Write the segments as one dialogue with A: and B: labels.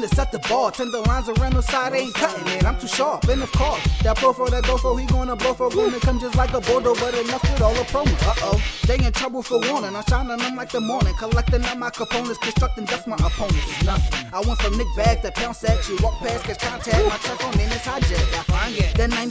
A: to set the ball. Tend the lines around the side ain't cutting it. I'm too sharp, and of course, that pro for that gofo, he gonna blow for. Gonna come just like a Bordeaux, but enough with all the promo. Uh oh, they in trouble for warning. I'm shining them like the morning. Collecting up my components, constructing dust my opponents. It's nothing. I went from Nick bags to pounce at you. Walk past, catch contact. My truck on in is hijacked.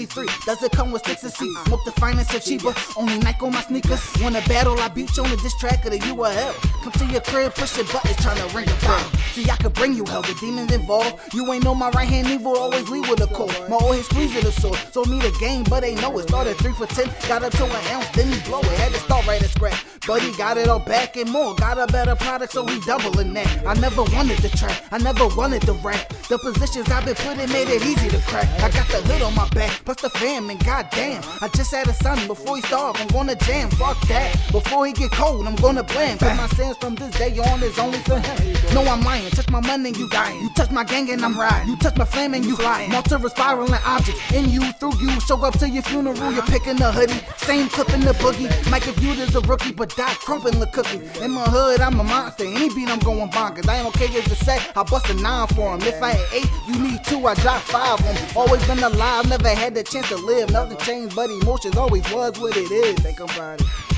A: 73. Does it come with sticks and seeds? Smoke the finest of cheaper. Only Nike on my sneakers. Wanna battle, I beat you on the diss track of the URL. Come to your crib, push your buttons, tryna ring a bell. See, I could bring you hell, the demons involved. You ain't know my right hand evil, always leave with a cold. My old head squeeze the sword. Told me the game, but they know it. Started 3 for 10, got up to an ounce, then he blow it. Had to start right at scratch. But he got it all back and more. Got a better product, so we doubling that. I never wanted the track. I never wanted the rap. The positions I've been put in made it easy to crack. I got the hood on my back, plus the fam, and goddamn, I just had a son before he starve. I'm gonna jam, fuck that. Before he get cold, I'm gonna blame. Cause my sins from this day on is only for him. No, I'm lying. Touch my money and you dying. You touch my gang and I'm riding. You touch my flame and you flying. Multiple spiraling objects in you, through you. Show up to your funeral, you're picking a hoodie. Same clip in the boogie. Mike, viewed as a rookie, but die crumping the cookie. In my hood, I'm a monster. Any beat, I'm going bonkers. I ain't okay as the set. I bust a nine for him. If I had eight, you need two. I drop five on. Always been alive, never had chance to live. Nothing changed, but emotions always was what it is. Think about it.